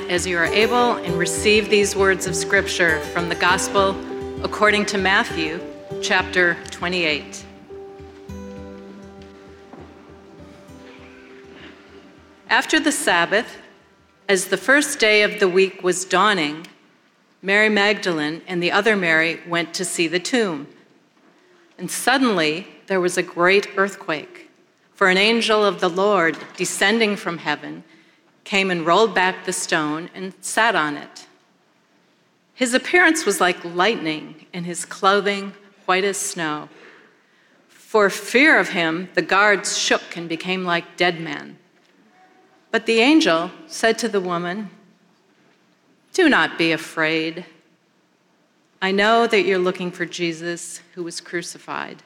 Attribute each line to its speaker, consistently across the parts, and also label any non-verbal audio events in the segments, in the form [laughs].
Speaker 1: as you are able and receive these words of Scripture from the Gospel according to Matthew chapter 28. After the Sabbath, as the first day of the week was dawning, Mary Magdalene and the other Mary went to see the tomb. And suddenly there was a great earthquake, for an angel of the Lord, descending from heaven, came and rolled back the stone and sat on it. His appearance was like lightning, and his clothing white as snow. For fear of him, the guards shook and became like dead men. But the angel said to the woman, Do not be afraid. I know that you're looking for Jesus who was crucified.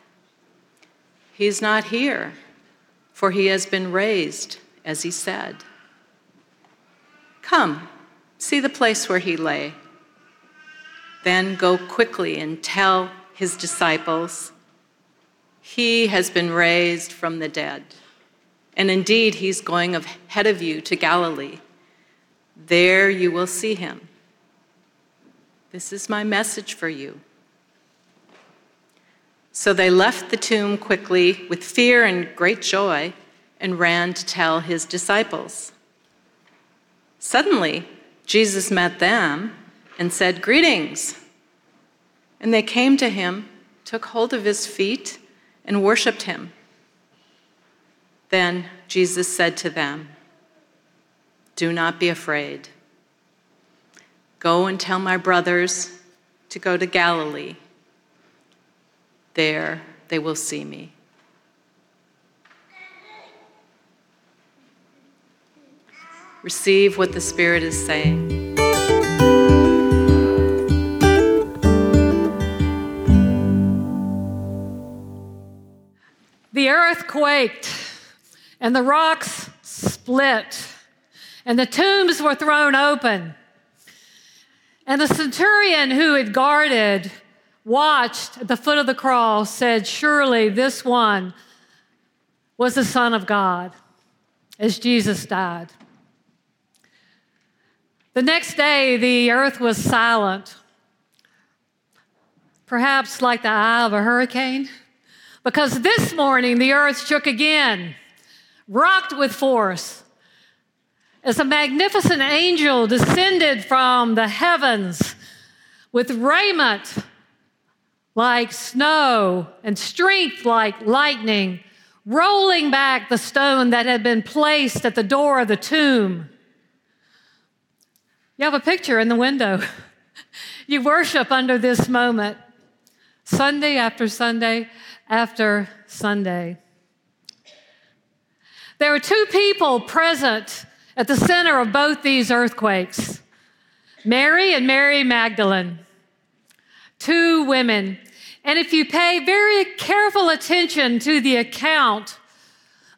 Speaker 1: He's not here, for he has been raised, as he said. Come, see the place where he lay. Then go quickly and tell his disciples, He has been raised from the dead. And indeed, he's going ahead of you to Galilee. There you will see him. This is my message for you. So they left the tomb quickly with fear and great joy and ran to tell his disciples. Suddenly, Jesus met them and said, Greetings. And they came to him, took hold of his feet, and worshiped him. Then Jesus said to them, Do not be afraid. Go and tell my brothers to go to Galilee. There they will see me. Receive what the Spirit is saying.
Speaker 2: The earth quaked, and the rocks split, and the tombs were thrown open. And the centurion who had guarded, watched at the foot of the cross, said, Surely this one was the Son of God, as Jesus died. The next day, the earth was silent, perhaps like the eye of a hurricane, because this morning the earth shook again, rocked with force, as a magnificent angel descended from the heavens with raiment like snow and strength like lightning, rolling back the stone that had been placed at the door of the tomb. You have a picture in the window. [laughs] you worship under this moment, Sunday after Sunday after Sunday. There are two people present at the center of both these earthquakes Mary and Mary Magdalene, two women. And if you pay very careful attention to the account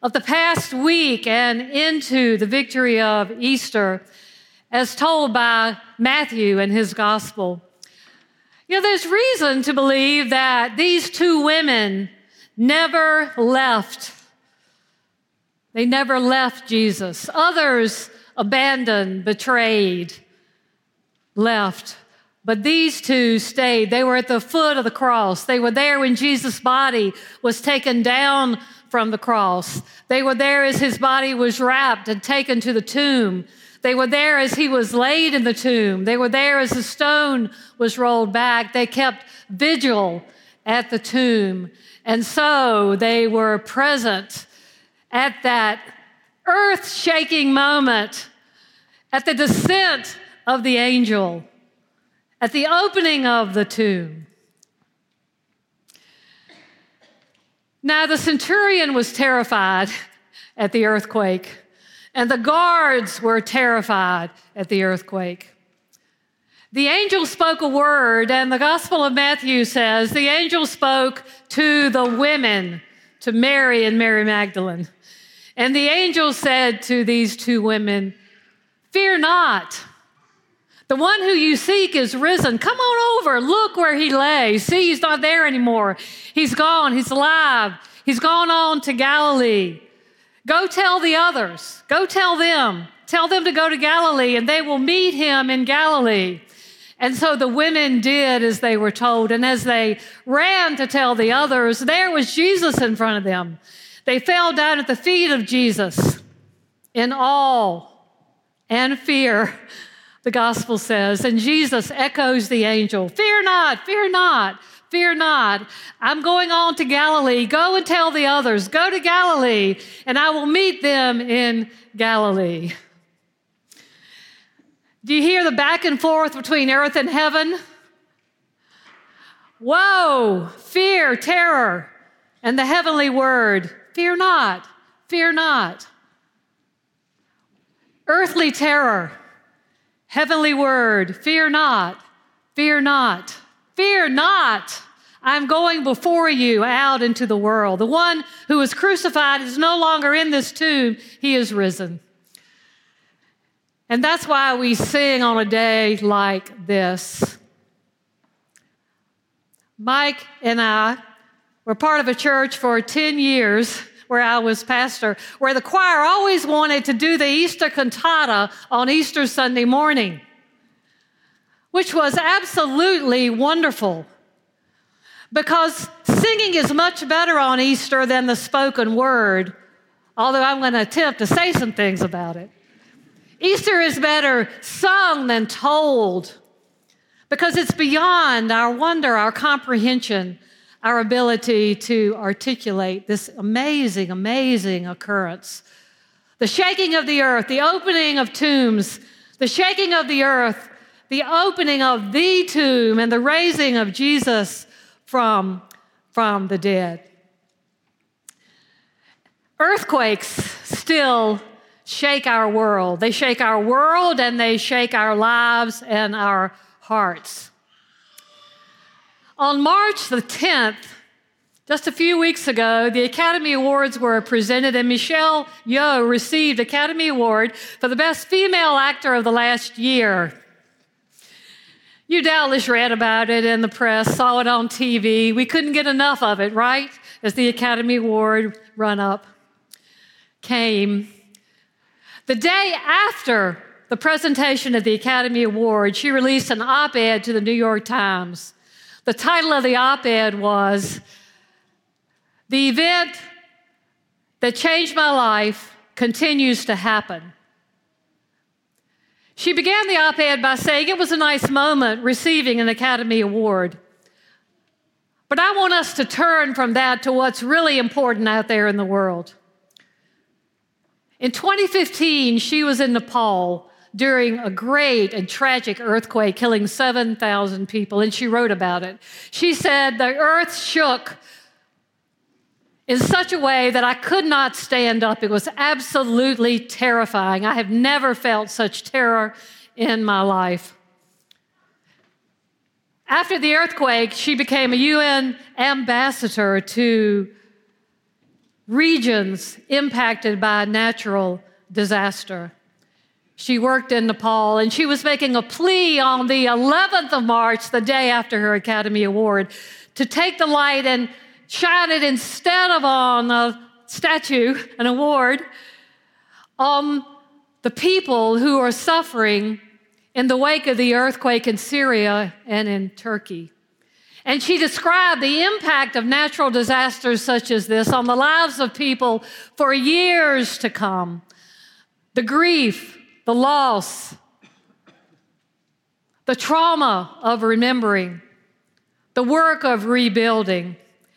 Speaker 2: of the past week and into the victory of Easter, as told by Matthew in his gospel. You know, there's reason to believe that these two women never left. They never left Jesus. Others abandoned, betrayed, left. But these two stayed. They were at the foot of the cross. They were there when Jesus' body was taken down from the cross. They were there as his body was wrapped and taken to the tomb. They were there as he was laid in the tomb. They were there as the stone was rolled back. They kept vigil at the tomb. And so they were present at that earth shaking moment, at the descent of the angel, at the opening of the tomb. Now, the centurion was terrified at the earthquake and the guards were terrified at the earthquake. The angel spoke a word, and the Gospel of Matthew says the angel spoke to the women, to Mary and Mary Magdalene. And the angel said to these two women, Fear not. The one who you seek is risen. Come on over. Look where he lay. See, he's not there anymore. He's gone. He's alive. He's gone on to Galilee. Go tell the others. Go tell them Tell them to go to Galilee, and they will meet him in Galilee. And so the women did as they were told. And as they ran to tell the others, there was Jesus in front of them. They fell down at the feet of Jesus in awe and fear, the gospel says. And Jesus echoes the angel Fear not, fear not. Fear not. I'm going on to Galilee. Go and tell the others. Go to Galilee, and I will meet them in Galilee. Do you hear the back and forth between earth and heaven? Whoa, fear, terror, and the heavenly word fear not, fear not. Earthly terror, heavenly word fear not, fear not. Fear not. I'm going before you out into the world. The one who was crucified is no longer in this tomb, he is risen. And that's why we sing on a day like this. Mike and I were part of a church for 10 years where I was pastor, where the choir always wanted to do the Easter cantata on Easter Sunday morning which was absolutely wonderful because singing is much better on Easter than the spoken word, although I'm going to attempt to say some things about it. Easter is better sung than told because it's beyond our wonder, our comprehension, our ability to articulate this amazing, amazing occurrence. The shaking of the earth, the opening of tombs, the shaking of the earth the opening of the tomb and the raising of Jesus from, from the dead. Earthquakes still shake our world. They shake our world and they shake our lives and our hearts. On March the 10th, just a few weeks ago, the Academy Awards were presented, and Michelle Yeoh received Academy Award for the Best Female Actor of the last year. You doubtless read about it in the press, saw it on TV. We couldn't get enough of it, right? As the Academy Award run up came. The day after the presentation of the Academy Award, she released an op ed to the New York Times. The title of the op ed was The Event That Changed My Life Continues to Happen. She began the op ed by saying it was a nice moment receiving an Academy Award. But I want us to turn from that to what's really important out there in the world. In 2015, she was in Nepal during a great and tragic earthquake, killing 7,000 people, and she wrote about it. She said, The earth shook in such a way that I could not stand up. It was absolutely terrifying. I have never felt such terror in my life. After the earthquake, she became a UN ambassador to regions impacted by natural disaster. She worked in Nepal and she was making a plea on the 11th of March, the day after her Academy Award, to take the light and shine it instead of on a statue, an award, on the people who are suffering in the wake of the earthquake in Syria and in Turkey. And she described the impact of natural disasters such as this on the lives of people for years to come. The grief, the loss, the trauma of remembering, the work of rebuilding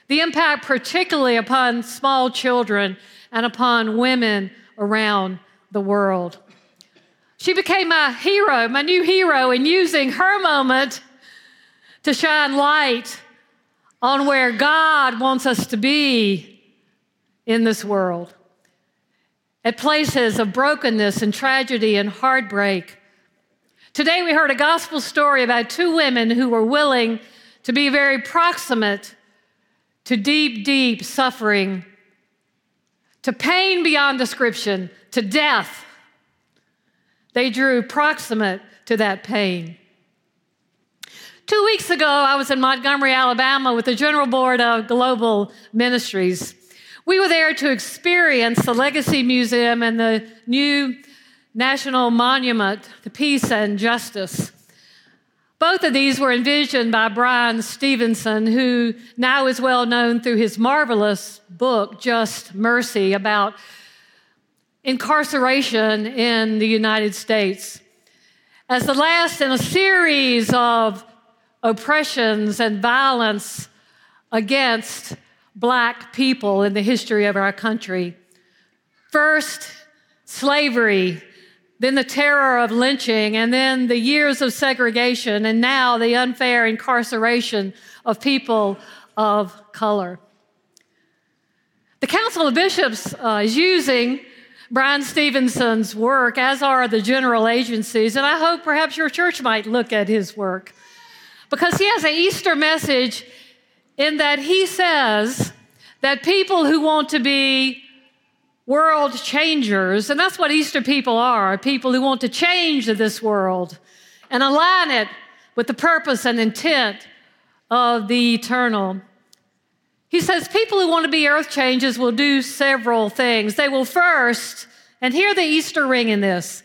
Speaker 2: the impact, particularly upon small children and upon women around the world. She became my hero, my new hero, in using her moment to shine light on where God wants us to be in this world. At places of brokenness and tragedy and heartbreak. Today we heard a gospel story about two women who were willing to be very proximate to deep, deep suffering, to pain beyond description, to death. They drew proximate to that pain. Two weeks ago, I was in Montgomery, Alabama with the General Board of Global Ministries. We were there to experience the Legacy Museum and the new National Monument to Peace and Justice. Both of these were envisioned by Bryan Stevenson, who now is well known through his marvelous book, Just Mercy, about incarceration in the United States. As the last in a series of oppressions and violence against black people in the history of our country. First, slavery, then the terror of lynching, and then the years of segregation, and now the unfair incarceration of people of color. The Council of Bishops uh, is using Bryan Stevenson's work, as are the general agencies, and I hope perhaps your church might look at his work because he has an Easter message in that he says that people who want to be world changers, and that's what Easter people are people who want to change this world and align it with the purpose and intent of the eternal. He says people who want to be earth changers will do several things. They will first, and hear the Easter ring in this,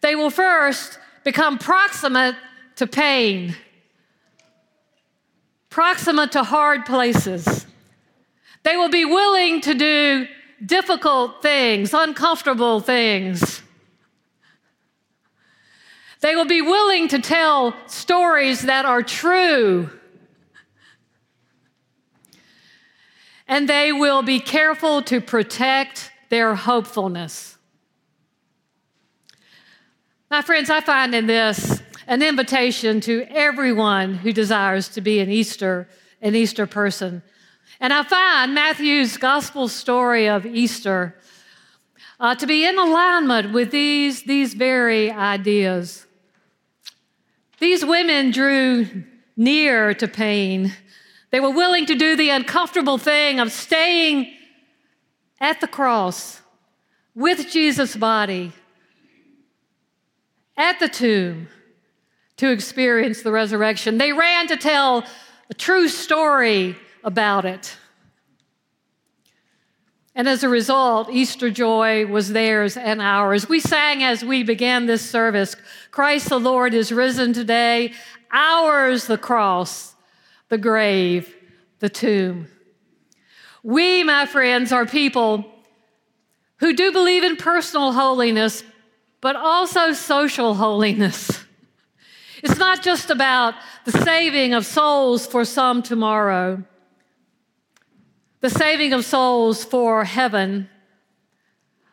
Speaker 2: they will first become proximate to pain proximate to hard places. They will be willing to do difficult things, uncomfortable things. They will be willing to tell stories that are true. And they will be careful to protect their hopefulness. My friends, I find in this an invitation to everyone who desires to be an Easter, an Easter person. And I find Matthew's gospel story of Easter uh, to be in alignment with these, these very ideas. These women drew near to pain. They were willing to do the uncomfortable thing of staying at the cross with Jesus' body at the tomb to experience the resurrection. They ran to tell a true story about it. And as a result, Easter joy was theirs and ours. We sang as we began this service Christ the Lord is risen today, ours the cross, the grave, the tomb. We, my friends, are people who do believe in personal holiness, but also social holiness. It's not just about the saving of souls for some tomorrow, the saving of souls for heaven,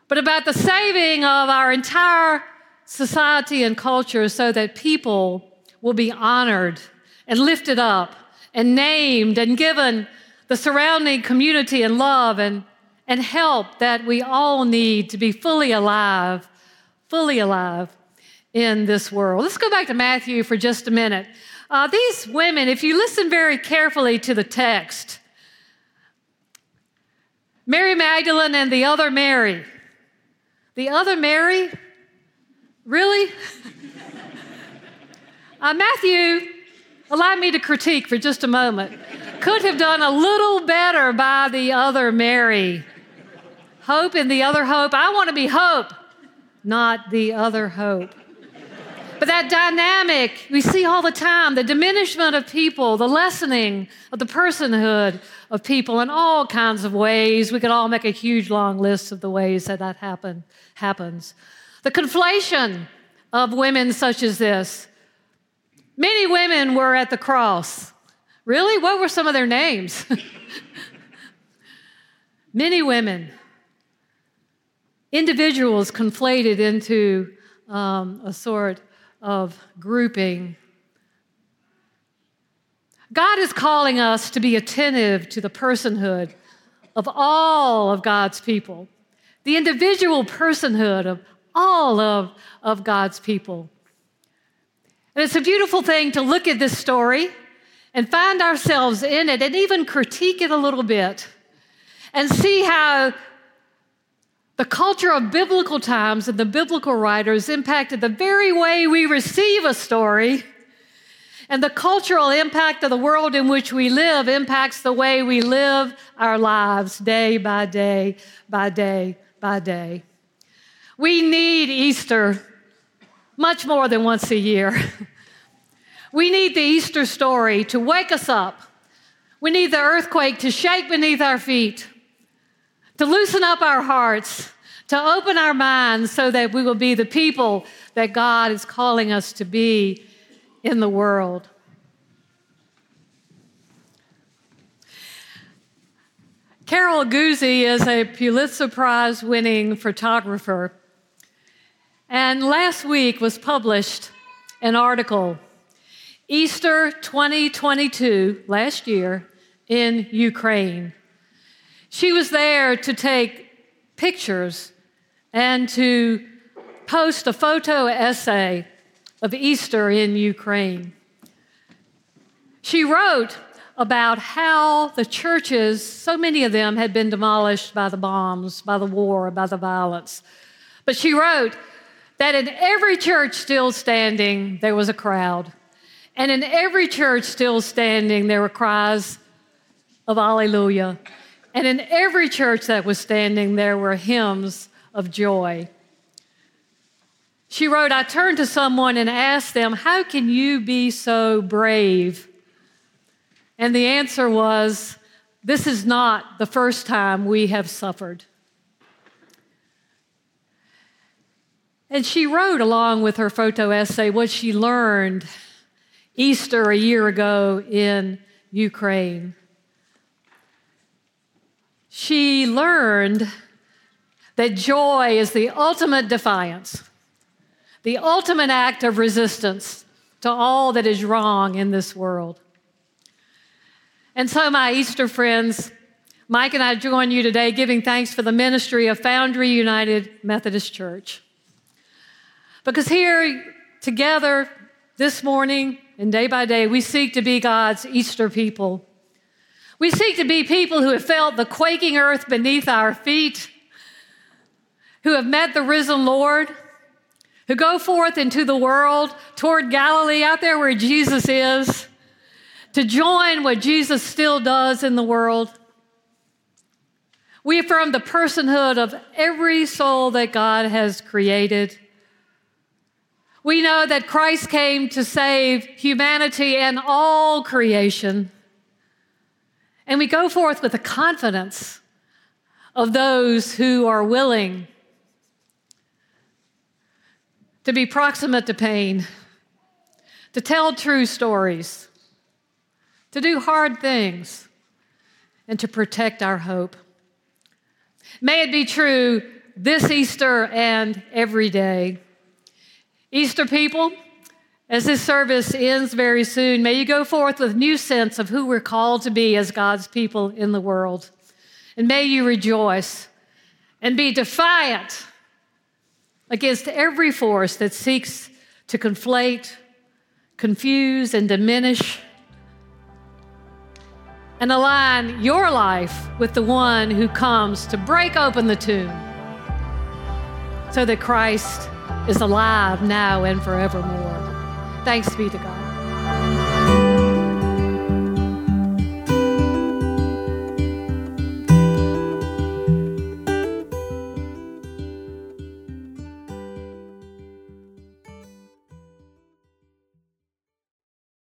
Speaker 2: but about the saving of our entire society and culture so that people will be honored and lifted up and named and given the surrounding community and love and, and help that we all need to be fully alive, fully alive in this world. Let's go back to Matthew for just a minute. Uh, these women, if you listen very carefully to the text, Mary Magdalene and the other Mary. The other Mary? Really? [laughs] uh, Matthew, allow me to critique for just a moment, could have done a little better by the other Mary. Hope in the other hope. I want to be hope, not the other hope. But that dynamic we see all the time the diminishment of people, the lessening of the personhood of people in all kinds of ways. We could all make a huge long list of the ways that that happen, happens. The conflation of women such as this. Many women were at the cross. Really? What were some of their names? [laughs] Many women, individuals conflated into um, a sort of grouping. God is calling us to be attentive to the personhood of all of God's people, the individual personhood of all of, of God's people. And it's a beautiful thing to look at this story and find ourselves in it and even critique it a little bit and see how the culture of biblical times and the biblical writers impacted the very way we receive a story. And the cultural impact of the world in which we live impacts the way we live our lives day by day by day by day. We need Easter much more than once a year. [laughs] we need the Easter story to wake us up. We need the earthquake to shake beneath our feet, to loosen up our hearts, to open our minds so that we will be the people that God is calling us to be in the world. Carol Guzy is a Pulitzer Prize winning photographer. And last week was published an article, Easter 2022, last year, in Ukraine. She was there to take pictures and to post a photo essay of Easter in Ukraine. She wrote about how the churches, so many of them had been demolished by the bombs, by the war, by the violence. But she wrote that in every church still standing, there was a crowd. And in every church still standing, there were cries of Alleluia. And in every church that was standing, there were hymns of joy. She wrote, I turned to someone and asked them, How can you be so brave? And the answer was this is not the first time we have suffered. And she wrote, along with her photo essay, what she learned Easter a year ago in Ukraine. She learned that joy is the ultimate defiance, the ultimate act of resistance to all that is wrong in this world. And so, my Easter friends, Mike and I join you today giving thanks for the ministry of Foundry United Methodist Church. Because here, together, this morning and day by day, we seek to be God's Easter people. We seek to be people who have felt the quaking earth beneath our feet, who have met the risen Lord, who go forth into the world toward Galilee, out there where Jesus is to join what Jesus still does in the world. We affirm the personhood of every soul that God has created. We know that Christ came to save humanity and all creation. And we go forth with the confidence of those who are willing to be proximate to pain, to tell true stories to do hard things, and to protect our hope. May it be true this Easter and every day. Easter people, as this service ends very soon, may you go forth with new sense of who we're called to be as God's people in the world. And may you rejoice and be defiant against every force that seeks to conflate, confuse, and diminish and align your life with the one who comes to break open the tomb so that Christ is alive now and forevermore. Thanks be to God.